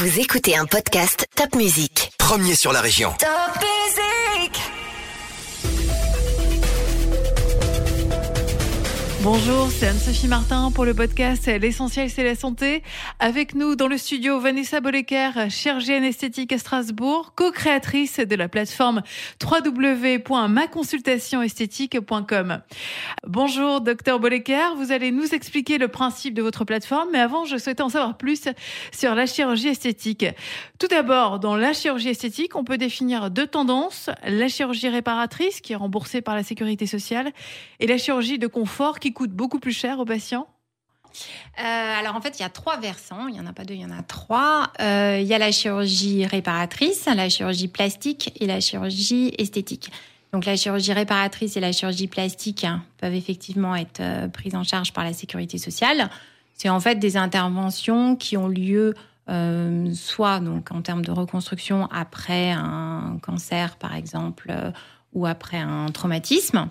Vous écoutez un podcast Top Music. Premier sur la région. Top Music Bonjour, c'est Anne-Sophie Martin pour le podcast L'essentiel c'est la santé. Avec nous dans le studio Vanessa Bollecker, chirurgienne esthétique à Strasbourg, co-créatrice de la plateforme www.maconsultationesthétique.com. Bonjour docteur Bollecker, vous allez nous expliquer le principe de votre plateforme, mais avant je souhaitais en savoir plus sur la chirurgie esthétique. Tout d'abord, dans la chirurgie esthétique, on peut définir deux tendances, la chirurgie réparatrice qui est remboursée par la sécurité sociale et la chirurgie de confort qui coûte beaucoup plus cher aux patients euh, alors en fait, il y a trois versants. Il n'y en a pas deux, il y en a trois. Euh, il y a la chirurgie réparatrice, la chirurgie plastique et la chirurgie esthétique. Donc la chirurgie réparatrice et la chirurgie plastique hein, peuvent effectivement être euh, prises en charge par la sécurité sociale. C'est en fait des interventions qui ont lieu euh, soit donc en termes de reconstruction après un cancer par exemple euh, ou après un traumatisme.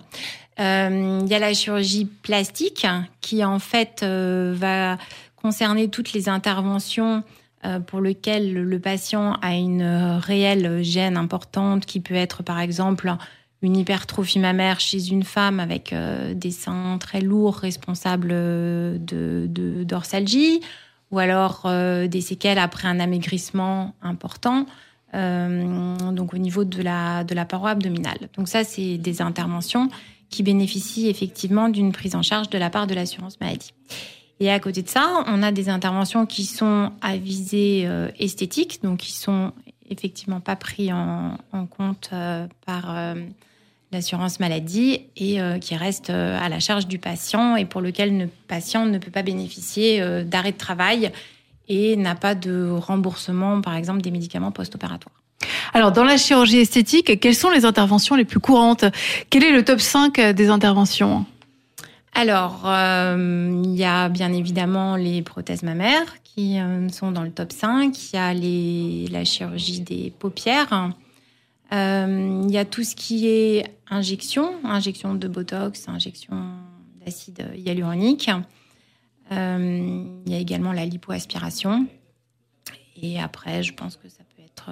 Euh, il y a la chirurgie plastique qui en fait euh, va concerner toutes les interventions euh, pour lesquelles le patient a une réelle gêne importante qui peut être par exemple une hypertrophie mammaire chez une femme avec des seins très lourds responsables de, de dorsalgie ou alors des séquelles après un amaigrissement important. donc au niveau de la, de la paroi abdominale. Donc ça, c'est des interventions qui bénéficient effectivement d'une prise en charge de la part de l'assurance maladie. Et à côté de ça, on a des interventions qui sont à visée euh, esthétique, donc qui sont effectivement pas pris en, compte euh, par euh, l'assurance maladie et qui restent à la charge du patient et pour lequel le patient ne peut pas bénéficier d'arrêt de travail et n'a pas de remboursement, par exemple, des médicaments post-opératoires. Alors, dans la chirurgie esthétique, quelles sont les interventions les plus courantes? Quel est le top 5 des interventions? Alors, euh, il y a bien évidemment les prothèses mammaires qui euh, sont dans le top 5. Il y a les, la chirurgie des paupières. Euh, il y a tout ce qui est injection, injection de Botox, injection d'acide hyaluronique. il y a également la lipoaspiration. Et après, je pense que ça peut être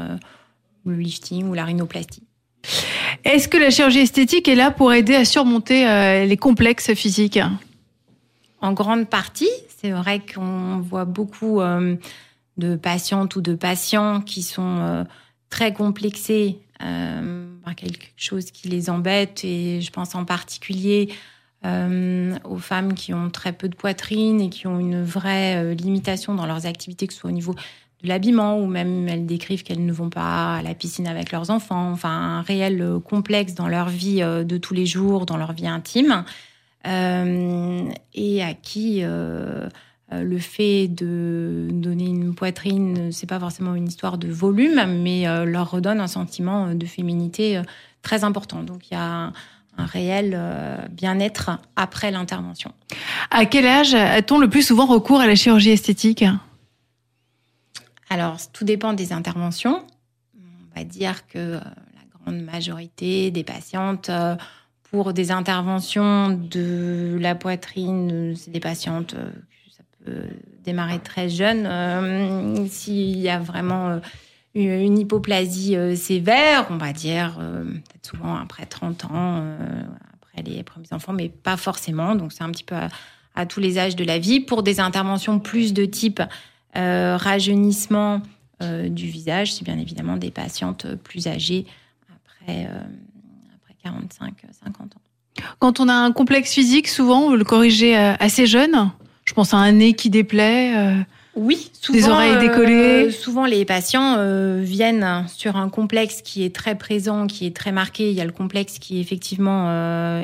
le lifting ou la rhinoplastie. Est-ce que la chirurgie esthétique est là pour aider à surmonter euh, les complexes physiques? En grande partie. C'est vrai qu'on voit beaucoup euh, de patientes ou de patients qui sont euh, très complexés quelque chose qui les embête. Et je pense en particulier aux femmes qui ont très peu de poitrine et qui ont une vraie limitation dans leurs activités, que ce soit au niveau de l'habillement ou même elles décrivent qu'elles ne vont pas à la piscine avec leurs enfants, enfin un réel euh, complexe dans leur vie euh, de tous les jours, dans leur vie intime, euh, et à qui le fait de donner une poitrine, c'est pas forcément une histoire de volume, mais leur redonne un sentiment de féminité très important. Donc il y a un réel bien-être après l'intervention. À quel âge a-t-on le plus souvent recours à la chirurgie esthétique? Alors, tout dépend des interventions. On va dire que euh, la grande majorité des patientes, euh, pour des interventions de la poitrine, c'est des patientes, euh, démarrer très jeune. S'il y a vraiment une hypoplasie sévère, on va dire souvent après 30 ans, après les premiers enfants, mais pas forcément. Donc, c'est un petit peu à tous les âges de la vie. Pour des interventions plus de type euh, rajeunissement euh, du visage, c'est bien évidemment des patientes plus âgées après, euh, après 45, 50 ans. Quand on a un complexe physique, souvent, on veut le corriger assez jeune? Pense à un nez qui déplaît. Oui, souvent, des oreilles décollées. souvent, les patients viennent sur un complexe qui est très présent, qui est très marqué. Il y a le complexe qui effectivement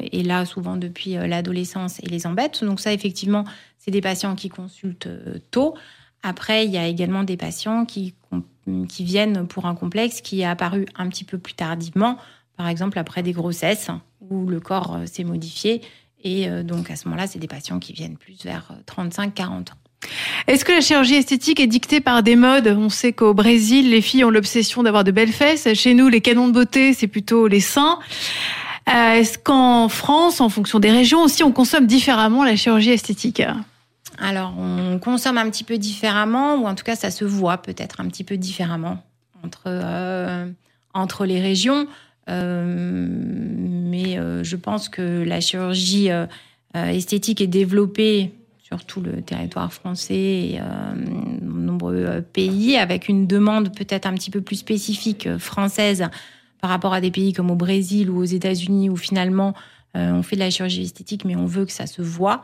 est là souvent depuis l'adolescence et les embête. Donc ça, effectivement, c'est des patients qui consultent tôt. Après, il y a également des patients qui, qui viennent pour un complexe qui est apparu un petit peu plus tardivement, par exemple après des grossesses où le corps euh, s'est modifié. Et euh, donc à ce moment-là, c'est des patients qui viennent plus vers 35-40 euh, ans. Est-ce que la chirurgie esthétique est dictée par des modes? On sait qu'au Brésil, les filles ont l'obsession d'avoir de belles fesses. Chez nous, les canons de beauté, c'est plutôt les seins. Est-ce qu'en France, en fonction des régions aussi, on consomme différemment la chirurgie esthétique? Alors, on consomme un petit peu différemment, ou en tout cas, ça se voit peut-être un petit peu différemment entre, euh, entre les régions. Euh, mais euh, je pense que la chirurgie euh, esthétique est développée sur tout le territoire français et dans de nombreux pays, avec une demande peut-être un petit peu plus spécifique française par rapport à des pays comme au Brésil ou aux États-Unis, où finalement on fait de la chirurgie esthétique, mais on veut que ça se voit.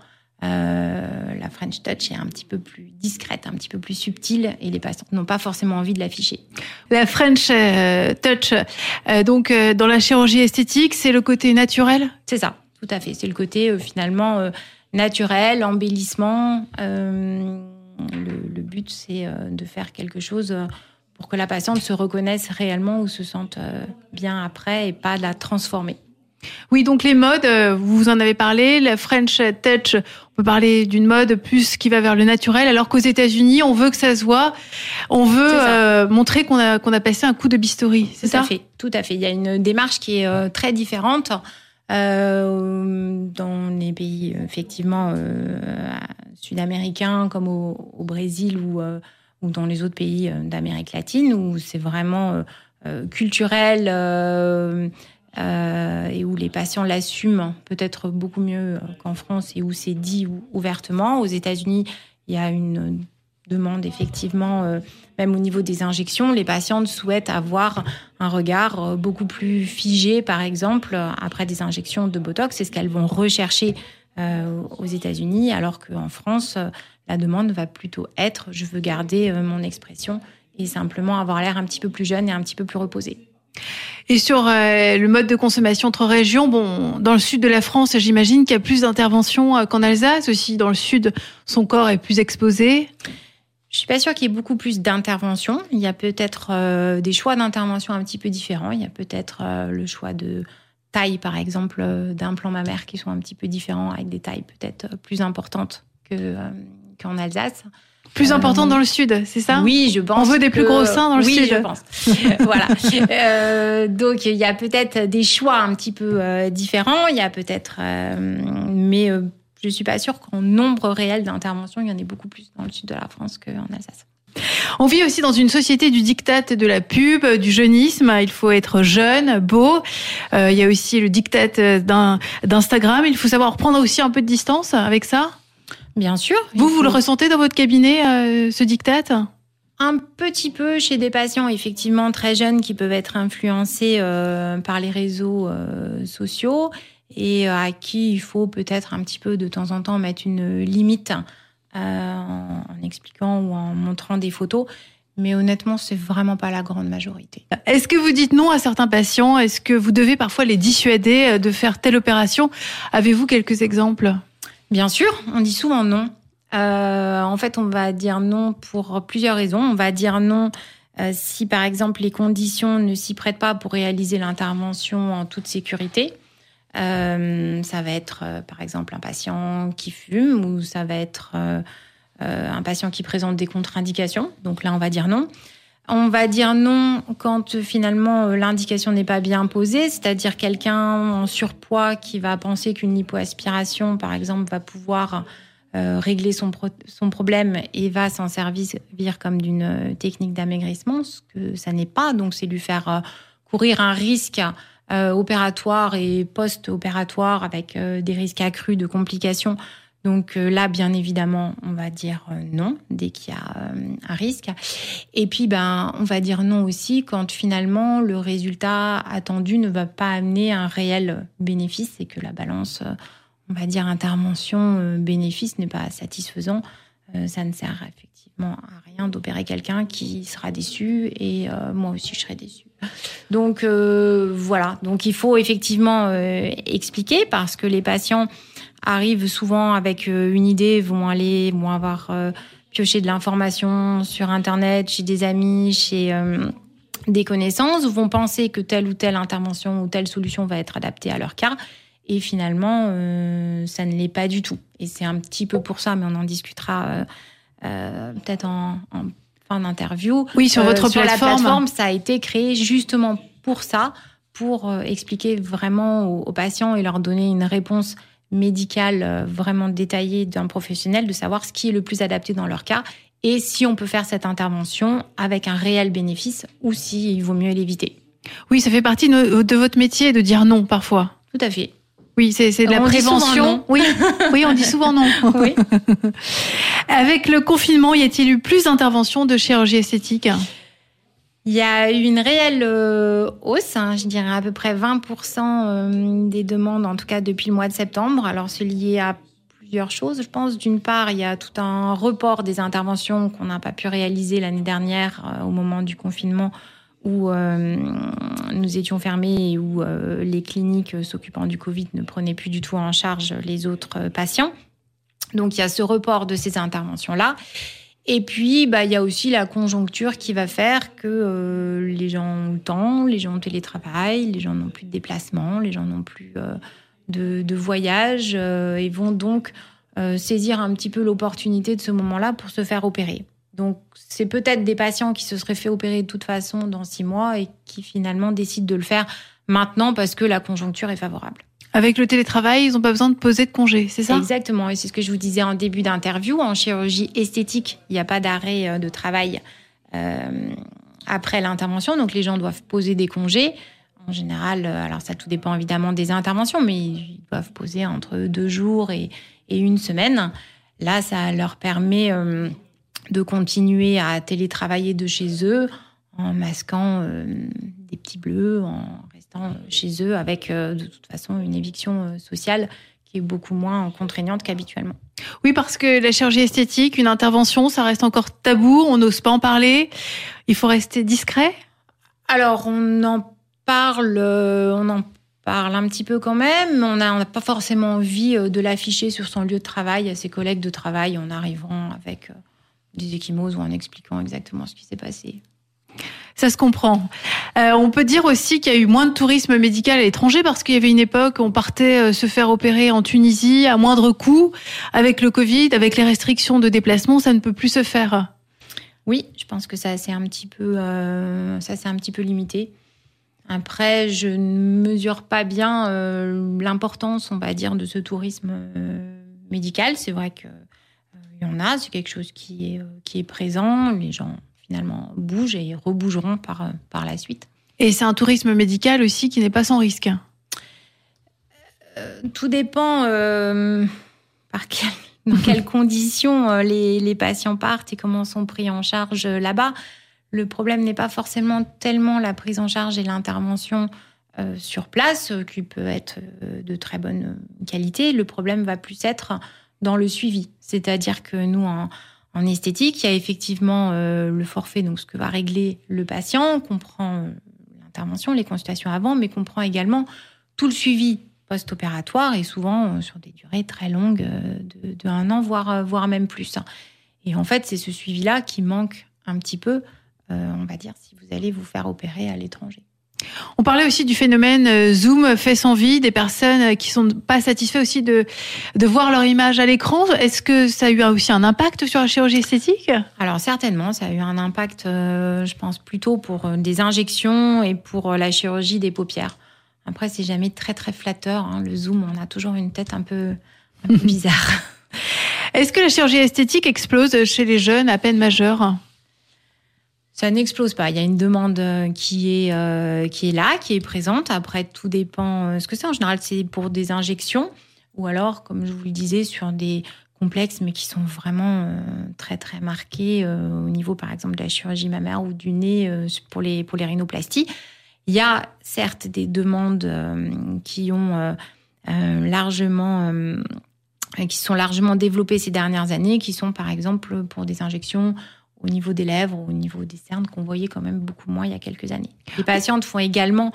French Touch est un petit peu plus discrète, un petit peu plus subtile, et les patients n'ont pas forcément envie de l'afficher. La French euh, Touch, euh, donc euh, dans la chirurgie esthétique, c'est le côté naturel? C'est ça, tout à fait. C'est le côté finalement naturel, embellissement. Euh, le, le but, c'est de faire quelque chose pour que la patiente se reconnaisse réellement ou se sente bien après et pas de la transformer. Oui, donc les modes, euh, vous en avez parlé, la French Touch, on peut parler d'une mode plus qui va vers le naturel, alors qu'aux États-Unis, on veut que ça se voit, on veut euh, montrer qu'on a qu'on a passé un coup de bistouri, c'est Tout à ça fait, tout à fait. Il y a une démarche qui est euh, très différente euh, dans les pays effectivement sud-américains comme au, au Brésil ou, ou dans les autres pays d'Amérique latine où c'est vraiment culturel euh, euh, et où les patients l'assument peut-être beaucoup mieux euh, qu'en France et où c'est dit ou- ouvertement. Aux États-Unis, il y a une demande effectivement, euh, même au niveau des injections, les patientes souhaitent avoir un regard euh, beaucoup plus figé, par exemple, euh, après des injections de Botox. C'est ce qu'elles vont rechercher euh, aux États-Unis, alors qu'en France, euh, la demande va plutôt être je veux garder euh, mon expression et simplement avoir l'air un petit peu plus jeune et un petit peu plus reposé. Et sur euh, le mode de consommation entre régions, bon, dans le sud de la France, j'imagine qu'il y a plus d'interventions euh, qu'en Alsace. Aussi, dans le sud, son corps est plus exposé. Je suis pas sûre qu'il y ait beaucoup plus d'interventions. Il y a peut-être euh, des choix d'intervention un petit peu différents. Il y a peut-être le choix de taille, par exemple, d'implants mammaires qui sont un petit peu différents, avec des tailles peut-être plus importantes que qu'en Alsace. Plus Euh, important dans le sud, c'est ça? Oui, je pense. On veut des plus gros seins dans le oui, sud. je pense. voilà. Euh, donc il y a peut-être des choix un petit peu euh, différents. Il y a peut-être, euh, mais je suis pas sûre qu'en nombre réel d'interventions, il y en ait beaucoup plus dans le sud de la France qu'en Alsace. On vit aussi dans une société du diktat de la pub, du jeunisme. Il faut être jeune, beau. Il y a aussi le diktat d'Instagram. Il faut savoir prendre aussi un peu de distance avec ça. Bien sûr. Vous, vous le ressentez dans votre cabinet, euh, ce diktat? Un petit peu chez des patients effectivement très jeunes qui peuvent être influencés euh, par les réseaux euh, sociaux et à qui il faut peut-être un petit peu de temps en temps mettre une limite en, en expliquant ou en montrant des photos. Mais honnêtement, c'est vraiment pas la grande majorité. Est-ce que vous dites non à certains patients? Est-ce que vous devez parfois les dissuader de faire telle opération? Avez-vous quelques exemples? Bien sûr, on dit souvent non. Euh, en fait, on va dire non pour plusieurs raisons. On va dire non euh, si, par exemple, les conditions ne s'y prêtent pas pour réaliser l'intervention en toute sécurité. Euh, ça va être, euh, par exemple, un patient qui fume ou ça va être euh, euh, un patient qui présente des contre-indications. Donc là, on va dire non. On va dire non quand euh, finalement euh, l'indication n'est pas bien posée, c'est-à-dire quelqu'un en surpoids qui va penser qu'une lipoaspiration, par exemple, va pouvoir euh, régler son, pro- son problème et va s'en servir comme d'une technique d'amaigrissement, ce que ça n'est pas. Donc, c'est lui faire courir un risque opératoire et post-opératoire avec des risques accrus de complications. Donc euh, là, bien évidemment, on va dire euh, non dès qu'il y a euh, un risque. Et puis, ben, on va dire non aussi quand finalement le résultat attendu ne va pas amener un réel bénéfice et que la balance, on va dire intervention bénéfice n'est pas satisfaisant. Ça ne sert effectivement à rien d'opérer quelqu'un qui sera déçu et euh, moi aussi je serai déçue. Donc euh, voilà, donc il faut effectivement euh, expliquer parce que les patients arrivent souvent avec euh, une idée, vont aller, vont avoir euh, pioché de l'information sur Internet, chez des amis, chez euh, des connaissances, vont penser que telle ou telle intervention ou telle solution va être adaptée à leur cas. Et finalement, euh, ça ne l'est pas du tout. Et c'est un petit peu pour ça, mais on en discutera euh, euh, peut-être en, en fin d'interview. Oui, sur votre sur plateforme. la plateforme, ça a été créé justement pour ça, pour expliquer vraiment aux, aux patients et leur donner une réponse médical euh, vraiment détaillé d'un professionnel, de savoir ce qui est le plus adapté dans leur cas et si on peut faire cette intervention avec un réel bénéfice ou s'il vaut mieux l'éviter. Oui, ça fait partie de, votre métier de dire non parfois. Tout à fait. Oui, c'est de la On prévention. Oui, oui, on dit souvent non. Oui. Avec le confinement, y a-t-il eu plus d'interventions de chirurgie esthétique? Il y a eu une réelle euh, hausse, hein, je dirais à peu près 20% euh, des demandes, en tout cas depuis le mois de septembre. Alors c'est lié à plusieurs choses, je pense. D'une part, il y a tout un report des interventions qu'on n'a pas pu réaliser l'année dernière euh, au moment du confinement où nous étions fermés et où les cliniques s'occupant du Covid ne prenaient plus du tout en charge les autres patients. Donc il y a ce report de ces interventions-là. Et puis, bah, il y a aussi la conjoncture qui va faire que euh, les gens ont le temps, les gens ont télétravail, les gens n'ont plus de déplacement, les gens n'ont plus euh, de, de voyage euh, et vont donc euh, saisir un petit peu l'opportunité de ce moment-là pour se faire opérer. Donc, c'est peut-être des patients qui se seraient fait opérer de toute façon dans six mois et qui finalement décident de le faire maintenant parce que la conjoncture est favorable. Avec le télétravail, ils n'ont pas besoin de poser de congé, c'est ça? Exactement, et c'est ce que je vous disais en début d'interview. En chirurgie esthétique, il n'y a pas d'arrêt euh, de travail euh, après l'intervention, donc les gens doivent poser des congés. En général, euh, alors ça tout dépend évidemment des interventions, mais ils doivent poser entre deux jours et, et une semaine. Là, ça leur permet euh, de continuer à télétravailler de chez eux en masquant euh, des petits bleus, en restant chez eux avec euh, de toute façon une éviction euh, sociale qui est beaucoup moins contraignante qu'habituellement. Oui, parce que la chirurgie esthétique, une intervention, ça reste encore tabou, on n'ose pas en parler. Il faut rester discret. Alors, on en parle, euh, on en parle un petit peu quand même, on n'a on pas forcément envie euh, de l'afficher sur son lieu de travail à ses collègues de travail en arrivant avec euh, des échymoses ou en expliquant exactement ce qui s'est passé. Ça se comprend. Euh, on peut dire aussi qu'il y a eu moins de tourisme médical à l'étranger parce qu'il y avait une époque où on partait euh, se faire opérer en Tunisie à moindre coût. Avec le Covid, avec les restrictions de déplacement, ça ne peut plus se faire. Oui, je pense que ça c'est un petit peu, euh, ça c'est un petit peu limité. Après, je ne mesure pas bien l'importance, on va dire, de ce tourisme médical. C'est vrai que il y en a, c'est quelque chose qui est qui est présent. Les gens finalement bougent et rebougeront par euh, par la suite. Et c'est un tourisme médical aussi qui n'est pas sans risque. Euh, tout dépend euh, par quel- dans quelles conditions les, les patients partent et comment sont pris en charge là-bas. Le problème n'est pas forcément tellement la prise en charge et l'intervention euh, sur place, qui peut être de très bonne qualité. Le problème va plus être dans le suivi. C'est-à-dire que nous, en, en esthétique, il y a effectivement euh, le forfait, donc ce que va régler le patient. Comprend euh, l'intervention, les consultations avant, mais comprend également tout le suivi post-opératoire et souvent euh, sur des durées très longues de, un an, voire, voire même plus. Et en fait, c'est ce suivi-là qui manque un petit peu, on va dire, si vous allez vous faire opérer à l'étranger. On parlait aussi du phénomène euh, Zoom fait sans vie, des personnes euh, qui sont pas satisfaites aussi de, de voir leur image à l'écran. Est-ce que ça a eu aussi un impact sur la chirurgie esthétique? Alors certainement, ça a eu un impact, euh, je pense, plutôt pour des injections et pour la chirurgie des paupières. Après, c'est jamais très très flatteur. hein. Le zoom, on a toujours une tête un peu, un peu bizarre. Est-ce que la chirurgie esthétique explose chez les jeunes à peine majeurs? Ça n'explose pas. Il y a une demande euh, qui est, euh, qui est là, qui est présente. Après, tout dépend euh, ce que c'est. En général, c'est pour des injections ou alors, comme je vous le disais, sur des complexes, mais qui sont vraiment très, très marqués au niveau, par exemple, de la chirurgie mammaire ou du nez pour, les, pour les rhinoplasties. Il y a certes des demandes qui ont largement... qui sont largement développées ces dernières années, qui sont par exemple pour des injections au niveau des lèvres, au niveau des cernes, qu'on voyait quand même beaucoup moins il y a quelques années. Les patientes font également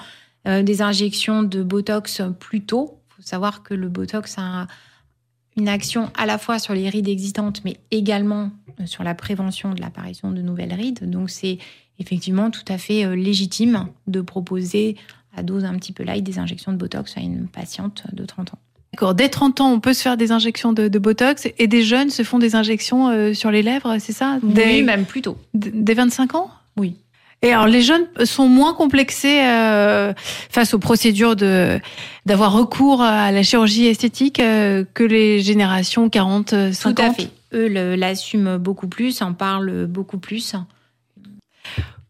euh, des injections de Botox plus tôt. Il faut savoir que le Botox a une action à la fois sur les rides existantes, mais également euh, sur la prévention de l'apparition de nouvelles rides. Donc c'est effectivement tout à fait euh, légitime de proposer à dose un petit peu light des injections de Botox à une patiente de 30 ans. D'accord. Dès 30 ans, on peut se faire des injections de, de Botox et des jeunes se font des injections euh, sur les lèvres, c'est ça? Oui, dès, même plus tôt. dès 25 ans? Oui. Et alors, les jeunes sont moins complexés euh, face aux procédures de d'avoir recours à la chirurgie esthétique euh, que les générations 40, 50. Tout à fait. Eux l'assument beaucoup plus, en parlent beaucoup plus.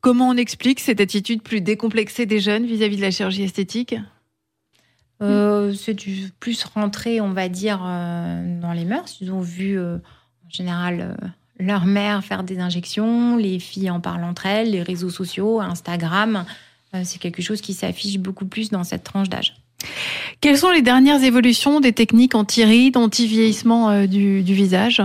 Comment on explique cette attitude plus décomplexée des jeunes vis-à-vis de la chirurgie esthétique? Euh, c'est du plus rentré, on va dire, euh, dans les mœurs. Ils ont vu, euh, en général, euh, leur mère faire des injections, les filles en parlent entre elles, les réseaux sociaux, Instagram. C'est quelque chose qui s'affiche beaucoup plus dans cette tranche d'âge. Quelles sont les dernières évolutions des techniques anti-rides, anti-vieillissement du, du visage?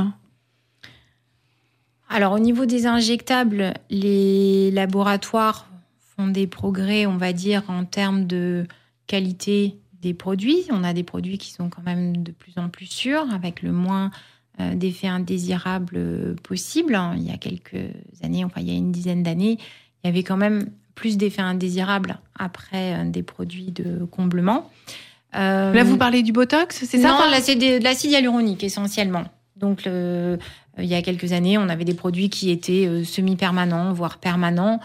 Alors, au niveau des injectables, les laboratoires font des progrès, on va dire, en termes de qualité des produits. On a des produits qui sont quand même de plus en plus sûrs, avec le moins euh, d'effets indésirables euh, possible. Il y a quelques années, enfin, il y a une dizaine d'années, il y avait quand même plus d'effets indésirables après euh, des produits de comblement. Euh, Là, vous parlez du Botox, c'est ça? Non, là, c'est de, de l'acide hyaluronique essentiellement. Donc, le- il y a quelques années, on avait des produits qui étaient semi-permanents, voire permanents,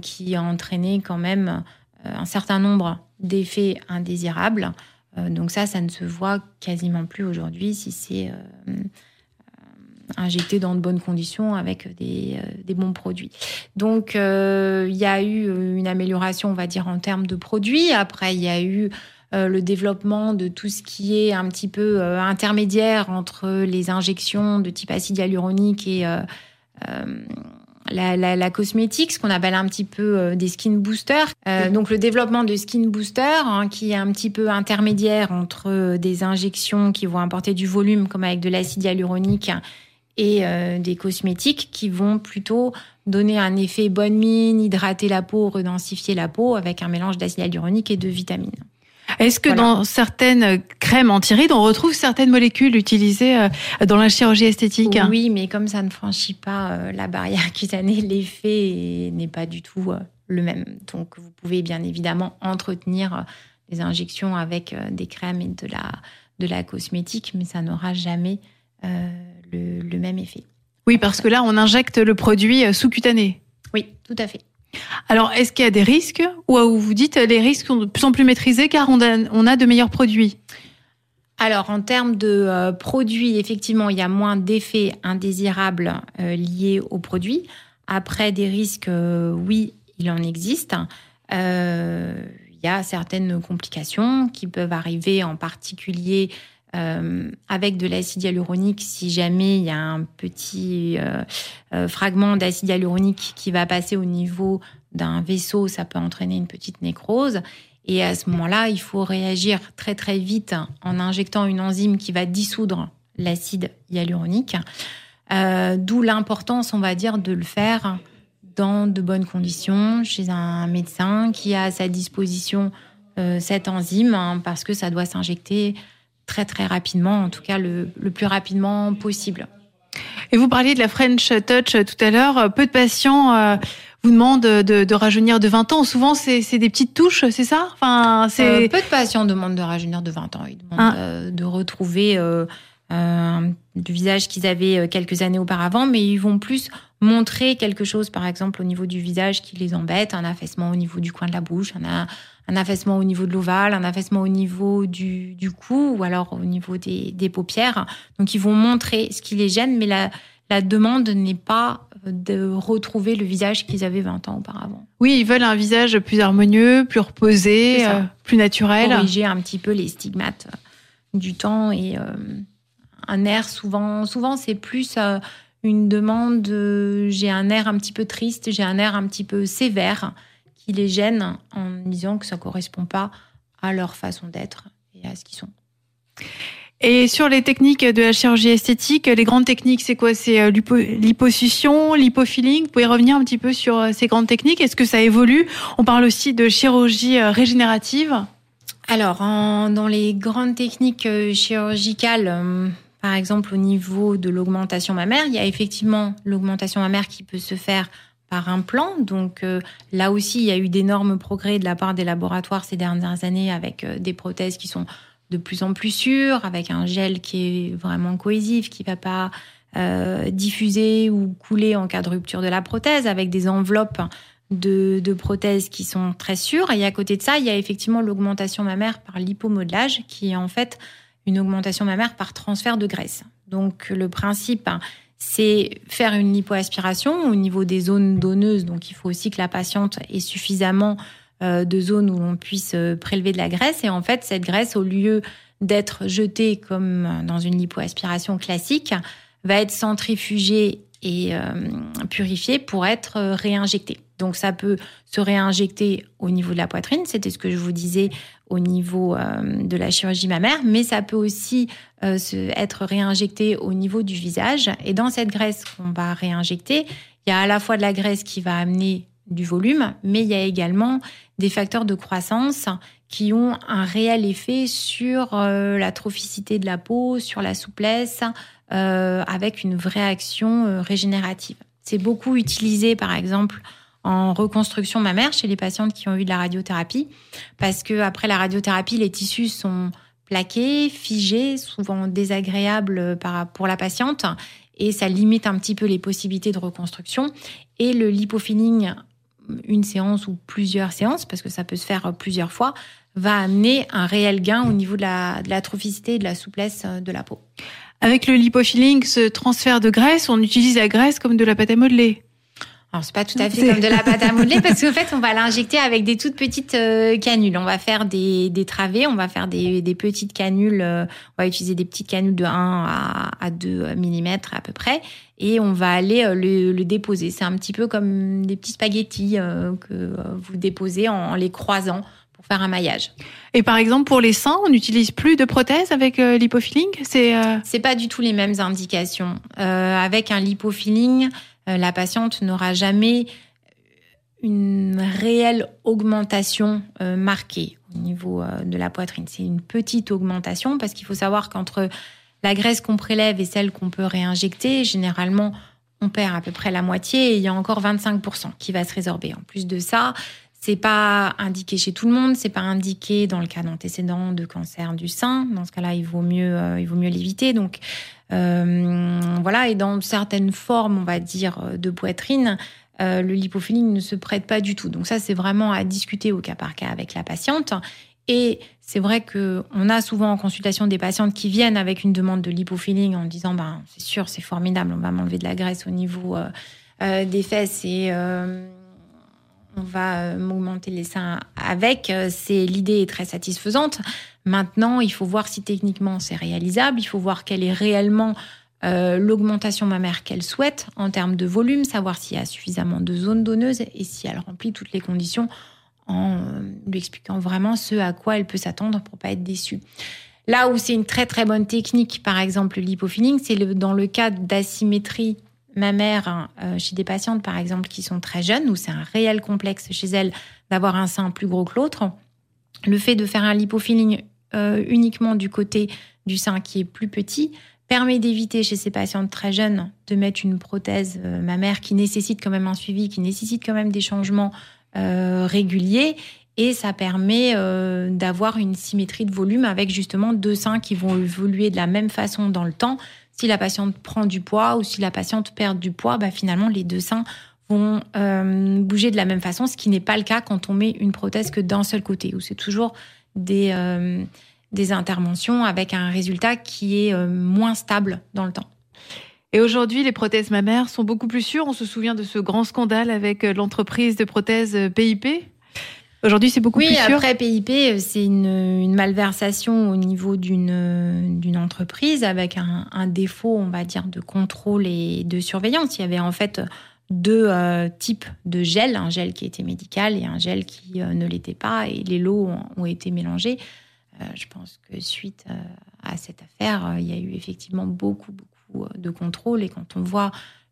qui entraînaient quand même un certain nombre d'effets indésirables. Euh, donc ça, ça ne se voit quasiment plus aujourd'hui si c'est euh, injecté dans de bonnes conditions avec des, euh, bons produits. Donc il y a eu une amélioration, on va dire, en termes de produits. Après, il y a eu le développement de tout ce qui est un petit peu intermédiaire entre les injections de type acide hyaluronique et la, la, la cosmétique, ce qu'on appelle un petit peu euh, des skin boosters. Euh, donc le développement de skin boosters, hein, qui est un petit peu intermédiaire entre euh, des injections qui vont apporter du volume, comme avec de l'acide hyaluronique, et euh, des cosmétiques qui vont plutôt donner un effet bonne mine, hydrater la peau, redensifier la peau avec un mélange d'acide hyaluronique et de vitamines. Est-ce que Voilà. dans certaines crèmes anti-rides, on retrouve certaines molécules utilisées euh, dans la chirurgie esthétique? Oui, mais comme ça ne franchit pas euh, la barrière cutanée, l'effet n'est pas du tout euh, le même. Donc, vous pouvez bien évidemment entretenir les injections avec des crèmes et de la, de la cosmétique, mais ça n'aura jamais euh, le, le même effet. Oui, parce que là, on injecte le produit sous-cutané. Oui, tout à fait. Alors, est-ce qu'il y a des risques ou vous dites euh, les risques sont de plus en plus maîtrisés car on a, de meilleurs produits? Alors, en termes de euh, produits, effectivement, il y a moins d'effets indésirables euh, liés aux produits. Après, des risques, oui, il en existe. Il y a certaines complications qui peuvent arriver, en particulier euh, avec de l'acide hyaluronique, si jamais il y a un petit euh, euh, fragment d'acide hyaluronique qui va passer au niveau d'un vaisseau, ça peut entraîner une petite nécrose. Et à ce moment-là, il faut réagir très très vite en injectant une enzyme qui va dissoudre l'acide hyaluronique. D'où l'importance, on va dire, de le faire dans de bonnes conditions chez un médecin qui a à sa disposition cette enzyme hein, parce que ça doit s'injecter très très rapidement, en tout cas le, le plus rapidement possible. Et vous parliez de la French Touch euh, tout à l'heure. Peu de patients euh, vous demandent de, de rajeunir de 20 ans. Souvent, c'est des petites touches, c'est ça? Enfin, c'est Euh, peu de patients demandent de rajeunir de 20 ans. Ils demandent Ah. euh, de retrouver euh, euh, du visage qu'ils avaient euh, quelques années auparavant, mais ils vont plus montrer quelque chose, par exemple, au niveau du visage qui les embête, un affaissement au niveau du coin de la bouche, un, affaissement au niveau de l'ovale, un affaissement au niveau du, du cou ou alors au niveau des, des paupières. Donc, ils vont montrer ce qui les gêne, mais la, la demande n'est pas de retrouver le visage qu'ils avaient 20 ans auparavant. oui, ils veulent un visage plus harmonieux, plus reposé, euh, plus naturel. corriger un petit peu les stigmates euh, du temps et euh, un air souvent souvent c'est plus euh, une demande de- j'ai un air un petit peu triste j'ai un air un petit peu sévère qui les gêne en disant que ça correspond pas à leur façon d'être et à ce qu'ils sont Et sur les techniques de la chirurgie esthétique, les grandes techniques, c'est quoi? C'est euh, l'hypo- l'hyposuction, l'hypofilling? Vous pouvez revenir un petit peu sur euh, ces grandes techniques? Est-ce que ça évolue? On parle aussi de chirurgie régénérative. Alors, en- dans les grandes techniques chirurgicales, par exemple au niveau de l'augmentation mammaire, il y a effectivement l'augmentation mammaire qui peut se faire par implant. Donc euh, là aussi, il y a eu d'énormes progrès de la part des laboratoires ces dernières années avec euh, des prothèses qui sont de plus en plus sûres, avec un gel qui est vraiment cohésif, qui va pas euh, diffuser ou couler en cas de rupture de la prothèse, avec des enveloppes de, de, prothèses qui sont très sûres. Et à côté de ça, il y a effectivement l'augmentation mammaire par lipomodelage, qui est en fait une augmentation mammaire par transfert de graisse. Donc le principe, hein, c'est faire une lipoaspiration au niveau des zones donneuses. Donc il faut aussi que la patiente ait suffisamment euh, de zones où on puisse euh, prélever de la graisse. Et en fait, cette graisse, au lieu d'être jetée comme dans une lipoaspiration classique, va être centrifugée et euh, purifiée pour être réinjectée. Donc ça peut se réinjecter au niveau de la poitrine, c'était ce que je vous disais au niveau euh, de la chirurgie mammaire, mais ça peut aussi euh, être réinjecté au niveau du visage. Et dans cette graisse qu'on va réinjecter, il y a à la fois de la graisse qui va amener du volume, mais il y a également des facteurs de croissance qui ont un réel effet sur euh, la trophicité de la peau, sur la souplesse, avec une vraie action régénérative. C'est beaucoup utilisé, par exemple, en reconstruction mammaire chez les patientes qui ont eu de la radiothérapie, parce que après la radiothérapie, les tissus sont plaqués, figés, souvent désagréables pour la patiente, et ça limite un petit peu les possibilités de reconstruction. Et le lipofilling, une séance ou plusieurs séances, parce que ça peut se faire plusieurs fois, va amener un réel gain au niveau de la, de la trophicité et de la souplesse de la peau. Avec le lipofilling, ce transfert de graisse, on utilise la graisse comme de la pâte à modeler. Alors c'est pas tout à fait comme de la pâte à modeler parce qu'en fait on va l'injecter avec des toutes petites euh, canules. On va faire des, des travées, on va faire des, des petites canules. Euh, on va utiliser des petites canules de 1 à, à 2 mm à peu près et on va aller euh, le, le déposer. C'est un petit peu comme des petits spaghettis que vous déposez en, les croisant pour faire un maillage. Et par exemple pour les seins, on n'utilise plus de prothèses avec l'hypofilling? C'est c'est pas du tout les mêmes indications. avec un lipofilling euh, la patiente n'aura jamais une réelle augmentation euh, marquée au niveau euh, de la poitrine. C'est une petite augmentation parce qu'il faut savoir qu'entre la graisse qu'on prélève et celle qu'on peut réinjecter, généralement, on perd à peu près la moitié et il y a encore 25% qui va se résorber. En plus de ça, c'est pas indiqué chez tout le monde, c'est pas indiqué dans le cas d'antécédents de cancer du sein. Dans ce cas-là, il vaut mieux, il vaut mieux l'éviter. Donc, euh, voilà, et dans certaines formes, on va dire, de poitrine, euh, le lipofilling ne se prête pas du tout. Donc ça, c'est vraiment à discuter au cas par cas avec la patiente. Et c'est vrai que on a souvent en consultation des patientes qui viennent avec une demande de lipofilling en disant, ben c'est sûr, c'est formidable, on va m'enlever de la graisse au niveau euh, des fesses et on va m'augmenter les seins avec. C'est l'idée est très satisfaisante. Maintenant, il faut voir si techniquement c'est réalisable, il faut voir quelle est réellement euh, l'augmentation mammaire qu'elle souhaite en termes de volume, savoir s'il y a suffisamment de zones donneuses et si elle remplit toutes les conditions en euh, lui expliquant vraiment ce à quoi elle peut s'attendre pour pas être déçue. Là où c'est une très très bonne technique, par exemple l'hypofilling, c'est dans le cas d'asymétrie mammaire hein, euh, chez des patientes par exemple qui sont très jeunes, où c'est un réel complexe chez elles d'avoir un sein plus gros que l'autre. Le fait de faire un lipofilling euh, uniquement du côté du sein qui est plus petit permet d'éviter chez ces patientes très jeunes de mettre une prothèse euh, mammaire qui nécessite quand même un suivi, qui nécessite quand même des changements euh, réguliers. Et ça permet d'avoir une symétrie de volume avec justement deux seins qui vont évoluer de la même façon dans le temps. Si la patiente prend du poids ou si la patiente perd du poids, bah finalement les deux seins vont bouger de la même façon, ce qui n'est pas le cas quand on met une prothèse que d'un seul côté, où c'est toujours des, euh, des interventions avec un résultat qui est euh, moins stable dans le temps. Et aujourd'hui, les prothèses mammaires sont beaucoup plus sûres. On se souvient de ce grand scandale avec euh, l'entreprise de prothèses PIP. Aujourd'hui, c'est beaucoup plus sûr. Oui, après PIP, c'est une, une, malversation au niveau d'une d'une entreprise avec un, défaut, on va dire, de contrôle et de surveillance. Il y avait en fait deux euh, types de gel, un gel qui était médical et un gel qui euh, ne l'était pas, et les lots ont, été mélangés. Euh, je pense que suite à cette affaire, il y a eu effectivement beaucoup, beaucoup de contrôles, et quand on voit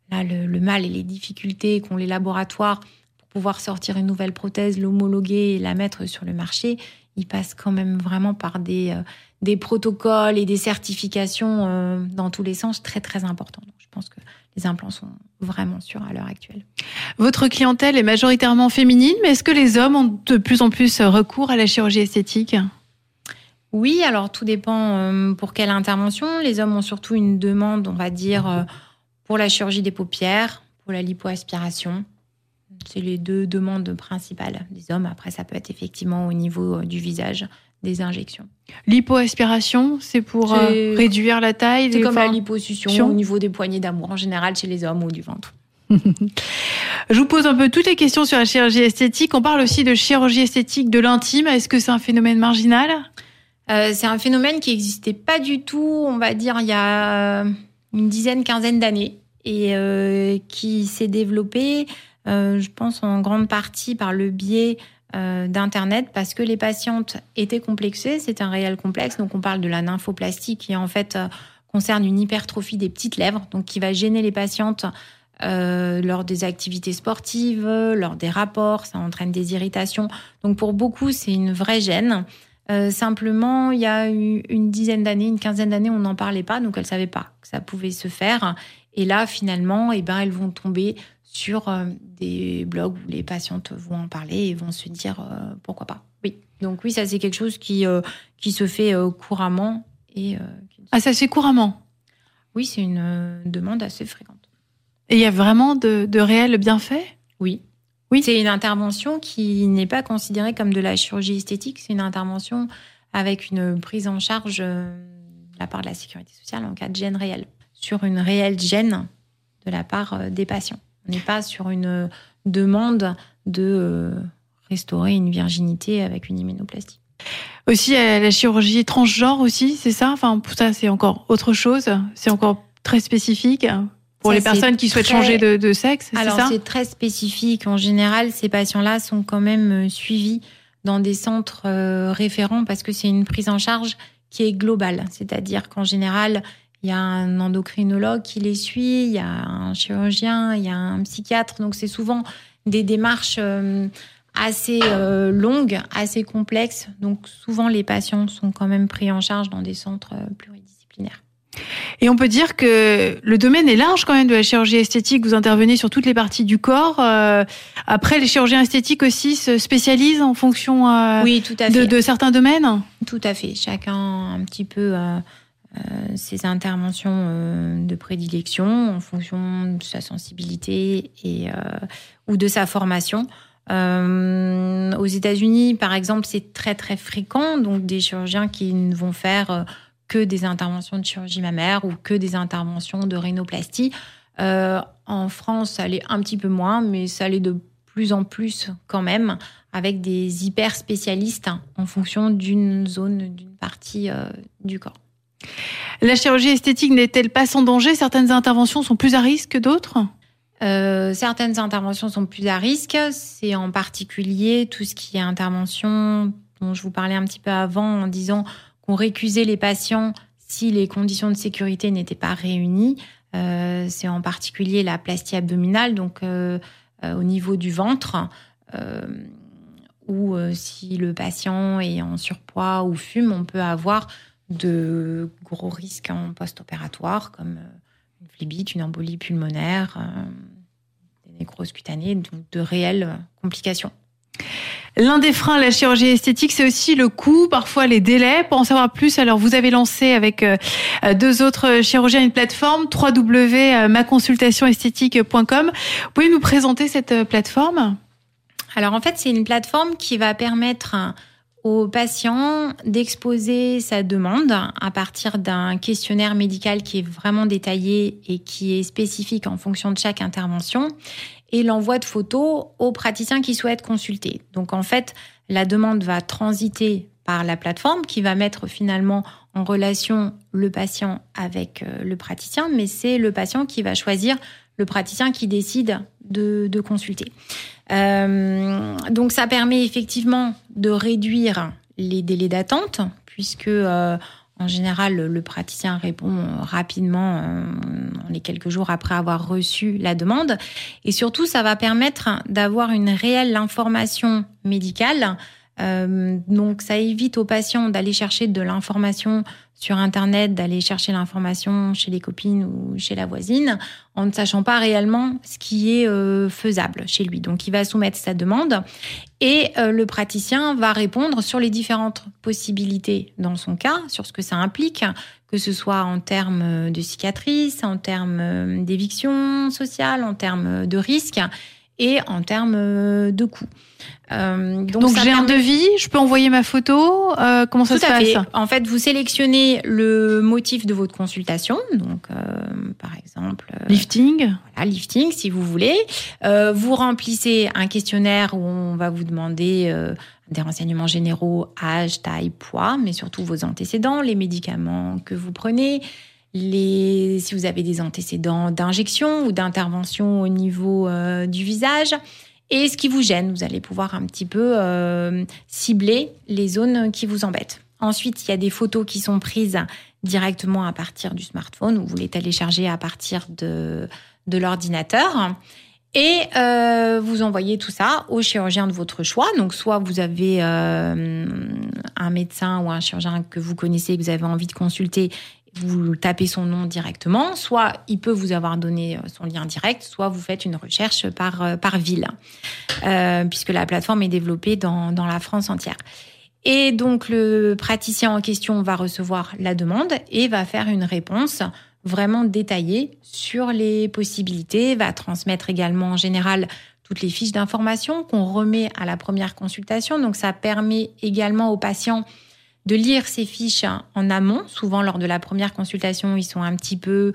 là le, mal et les difficultés qu'ont les laboratoires pouvoir sortir une nouvelle prothèse, l'homologuer et la mettre sur le marché, ils passent quand même vraiment par des, des protocoles et des certifications dans tous les sens très, très importants. Donc, je pense que les implants sont vraiment sûrs à l'heure actuelle. Votre clientèle est majoritairement féminine, mais est-ce que les hommes ont de plus en plus recours à la chirurgie esthétique? Oui, alors tout dépend euh, pour quelle intervention. Les hommes ont surtout une demande, on va dire, euh, pour la chirurgie des paupières, pour la lipoaspiration. C'est les deux demandes principales des hommes. Après, ça peut être effectivement au niveau euh, du visage, des injections. L'hypoaspiration, c'est pour euh, réduire la taille. C'est comme la liposuction au niveau des poignées d'amour en général chez les hommes ou du ventre. Je vous pose un peu toutes les questions sur la chirurgie esthétique. On parle aussi de chirurgie esthétique de l'intime. Est-ce que c'est un phénomène marginal? Euh, c'est un phénomène qui n'existait pas du tout, on va dire, il y a une dizaine, quinzaine d'années et euh, qui s'est développé, je pense, en grande partie par le biais euh, d'Internet parce que les patientes étaient complexées. C'est un réel complexe. Donc, on parle de la nymphoplastie qui, en fait, euh, concerne une hypertrophie des petites lèvres, donc qui va gêner les patientes euh, lors des activités sportives, lors des rapports, ça entraîne des irritations. Donc pour beaucoup, c'est une vraie gêne. Euh, simplement, il y a eu une dizaine d'années, une quinzaine d'années, on n'en parlait pas, donc elles ne savaient pas que ça pouvait se faire. Et là, finalement, eh ben, elles vont tomber sur euh, des blogs où les patientes vont en parler et vont se dire euh, pourquoi pas. Oui. Donc oui, ça c'est quelque chose qui, euh, qui se fait euh, couramment. Et Ah, ça se fait couramment? oui, c'est une demande assez fréquente. Et il y a vraiment de, de réels bienfaits? Oui. Oui. C'est une intervention qui n'est pas considérée comme de la chirurgie esthétique. C'est une intervention avec une prise en charge de la part de la sécurité sociale en cas de gêne réelle. Sur une réelle gêne de la part des patients. On n'est pas sur une euh, demande de euh, restaurer une virginité avec une hyménoplastie. Aussi, a la chirurgie transgenre aussi, c'est ça? Enfin, pour ça, c'est encore autre chose. C'est encore très spécifique pour Ça, les personnes qui souhaitent très- changer de, de sexe, c'est Alors c'est très spécifique. En général, ces patients-là sont quand même euh, suivis dans des centres euh, référents parce que c'est une prise en charge qui est globale. C'est-à-dire qu'en général, il y a un endocrinologue qui les suit, il y a un chirurgien, il y a un psychiatre. Donc c'est souvent des démarches euh, assez euh, longues, assez complexes. Donc souvent les patients sont quand même pris en charge dans des centres euh, pluridisciplinaires. Et on peut dire que le domaine est large quand même de la chirurgie esthétique. Vous intervenez sur toutes les parties du corps. Après, les chirurgiens esthétiques aussi se spécialisent en fonction Oui, tout à de, fait. de certains domaines? Tout à fait. Chacun un petit peu ses interventions euh, de prédilection en fonction de sa sensibilité et, euh, ou de sa formation. Euh, aux États-Unis, par exemple, c'est très très fréquent, donc des chirurgiens qui ne vont faire euh, que des interventions de chirurgie mammaire ou que des interventions de rhinoplastie. Euh, en France, ça l'est un petit peu moins, mais ça l'est de plus en plus quand même avec des hyper spécialistes en fonction d'une zone, d'une partie euh, du corps. La chirurgie esthétique n'est-elle pas sans danger? Certaines interventions sont plus à risque que d'autres? Euh, certaines interventions sont plus à risque. C'est en particulier tout ce qui est intervention dont je vous parlais un petit peu avant en disant qu'on récusait les patients si les conditions de sécurité n'étaient pas réunies. Euh, c'est en particulier la plastie abdominale, donc euh, au niveau du ventre, ou si le patient est en surpoids ou fume, on peut avoir de gros risques en post-opératoire, comme euh, une phlébite, une embolie pulmonaire, euh, des nécroses cutanées, donc de réelles euh, complications. L'un des freins à la chirurgie esthétique, c'est aussi le coût, parfois les délais. Pour en savoir plus, alors vous avez lancé avec deux autres chirurgiens une plateforme www.maconsultationesthétique.com. Vous pouvez nous présenter cette plateforme? Alors en fait, c'est une plateforme qui va permettre au patient d'exposer sa demande à partir d'un questionnaire médical qui est vraiment détaillé et qui est spécifique en fonction de chaque intervention et l'envoi de photos au praticien qui souhaite consulter. Donc en fait, la demande va transiter par la plateforme qui va mettre finalement en relation le patient avec euh, le praticien, mais c'est le patient qui va choisir le praticien qui décide de, consulter. Euh, donc ça permet effectivement de réduire les délais d'attente, puisque euh, en général le, praticien répond rapidement euh, les quelques jours après avoir reçu la demande. Et surtout, ça va permettre d'avoir une réelle information médicale. Euh, donc ça évite aux patients d'aller chercher de l'information sur Internet, d'aller chercher l'information chez les copines ou chez la voisine, en ne sachant pas réellement ce qui est euh, faisable chez lui. Donc, il va soumettre sa demande et euh, le praticien va répondre sur les différentes possibilités dans son cas, sur ce que ça implique, que ce soit en termes de cicatrices, en termes d'éviction sociale, en termes de risques. et en termes de coûts. Euh, donc, j'ai un devis, je peux envoyer ma photo. Euh, comment ça se passe En fait, vous sélectionnez le motif de votre consultation. Donc, euh, par exemple, lifting. Voilà, lifting, si vous voulez. vous remplissez un questionnaire où on va vous demander des renseignements généraux, âge, taille, poids, mais surtout vos antécédents, les médicaments que vous prenez, les, si vous avez des antécédents d'injection ou d'intervention au niveau du visage. Et ce qui vous gêne, vous allez pouvoir un petit peu euh, cibler les zones qui vous embêtent. Ensuite, il y a des photos qui sont prises directement à partir du smartphone ou vous les téléchargez à partir de, de l'ordinateur. Et euh, vous envoyez tout ça au chirurgien de votre choix. Donc, soit vous avez euh, un médecin ou un chirurgien que vous connaissez, que vous avez envie de consulter, vous tapez son nom directement, soit il peut vous avoir donné euh, son lien direct, soit vous faites une recherche par, euh, par ville, euh, puisque la plateforme est développée dans, dans la France entière. Et donc le praticien en question va recevoir la demande et va faire une réponse vraiment détaillée sur les possibilités, va transmettre également en général toutes les fiches d'information qu'on remet à la première consultation. Donc ça permet également aux patients de lire ces fiches en amont. Souvent, lors de la première consultation, ils sont un petit peu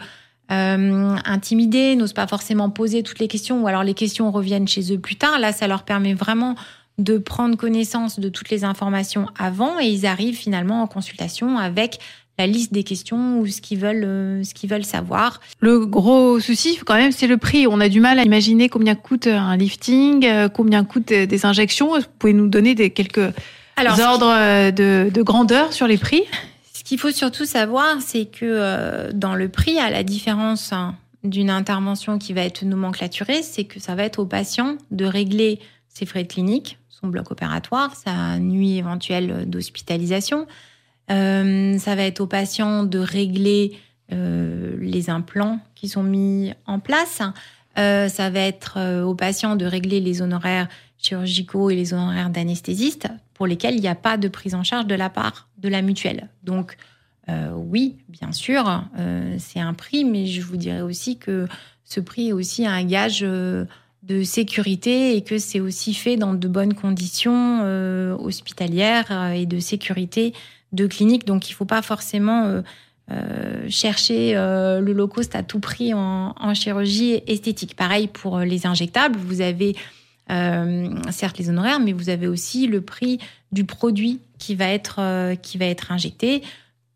euh, intimidés, n'osent pas forcément poser toutes les questions, ou alors les questions reviennent chez eux plus tard. Là, ça leur permet vraiment de prendre connaissance de toutes les informations avant, et ils arrivent finalement en consultation avec la liste des questions ou ce qu'ils veulent, euh, veulent savoir. Le gros souci, quand même, c'est le prix. On a du mal à imaginer combien coûte un lifting, euh, combien coûtent des injections. Vous pouvez nous donner des quelques alors, ordres euh, de, grandeur sur les prix Ce qu'il faut surtout savoir, c'est que euh, dans le prix, à la différence hein, d'une intervention qui va être nomenclaturée, c'est que ça va être au patient de régler ses frais de clinique, son bloc opératoire, sa nuit éventuelle d'hospitalisation. Euh, ça va être au patient de régler les implants qui sont mis en place. ça va être au patient de régler les honoraires chirurgicaux et les honoraires d'anesthésiste pour lesquels il n'y a pas de prise en charge de la part de la mutuelle. Donc, euh, oui, bien sûr, euh, c'est un prix, mais je vous dirais aussi que ce prix est aussi un gage euh, de sécurité et que c'est aussi fait dans de bonnes conditions hospitalières et de sécurité de clinique. Donc, il ne faut pas forcément chercher le low cost à tout prix en, chirurgie esthétique. Pareil pour les injectables, vous avez certes les honoraires, mais vous avez aussi le prix du produit qui va être, euh, qui va être injecté.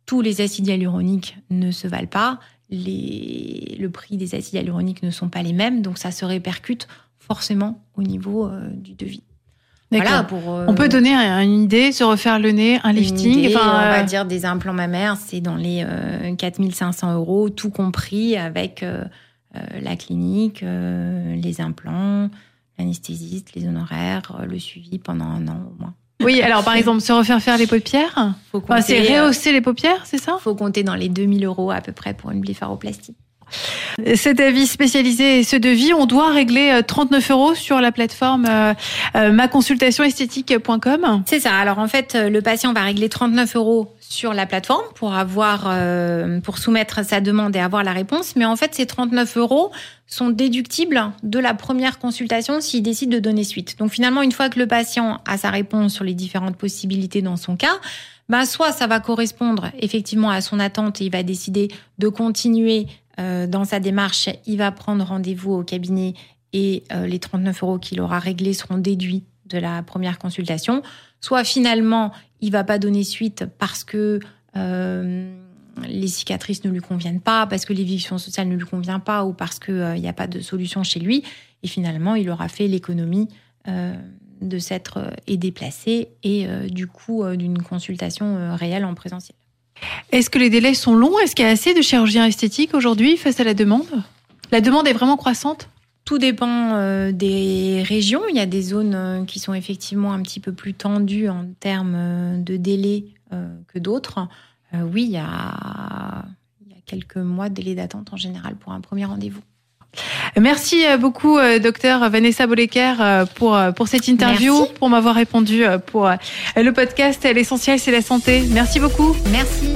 Tous les acides hyaluroniques ne se valent pas. Les, le prix des acides hyaluroniques ne sont pas les mêmes, donc ça se répercute forcément au niveau euh, du devis. Voilà, pour, on peut donner une idée, se refaire le nez, un lifting. Idée, on va dire des implants mammaires, c'est dans les 4500 euros, tout compris avec la clinique, les implants, l'anesthésiste, les honoraires, euh, le suivi pendant un an au moins. Oui, alors par exemple, se refaire faire les paupières, c'est rehausser les paupières, c'est ça? Il faut compter dans les 2000 euros à peu près pour une blépharoplastie. Cet avis spécialisé et ce devis, on doit régler 39 euh, euros sur la plateforme euh, euh, maconsultationesthétique.com. C'est ça. Alors en fait, le patient va régler 39 euros sur la plateforme pour avoir, pour soumettre sa demande et avoir la réponse. Mais en fait, ces 39 euros sont déductibles de la première consultation s'il décide de donner suite. Donc finalement, une fois que le patient a sa réponse sur les différentes possibilités dans son cas, ben soit ça va correspondre effectivement à son attente et il va décider de continuer dans sa démarche, il va prendre rendez-vous au cabinet et euh, les 39 euros qu'il aura réglés seront déduits de la première consultation. Soit finalement, il va pas donner suite parce que euh, les cicatrices ne lui conviennent pas, parce que l'éviction sociale ne lui convient pas ou parce qu'il n'y a pas de solution chez lui. Et finalement, il aura fait l'économie de s'être déplacé et du coup d'une consultation réelle en présentiel. Est-ce que les délais sont longs? Est-ce qu'il y a assez de chirurgiens esthétiques aujourd'hui face à la demande? La demande est vraiment croissante? Tout dépend euh, des régions. Il y a des zones euh, qui sont effectivement un petit peu plus tendues en termes euh, de délai que d'autres. oui, il y, a, il y a quelques mois de délai d'attente en général pour un premier rendez-vous. Merci beaucoup, docteur Vanessa Bollecker, pour, pour cette interview, pour m'avoir répondu pour le podcast L'essentiel, c'est la santé. Merci beaucoup. Merci.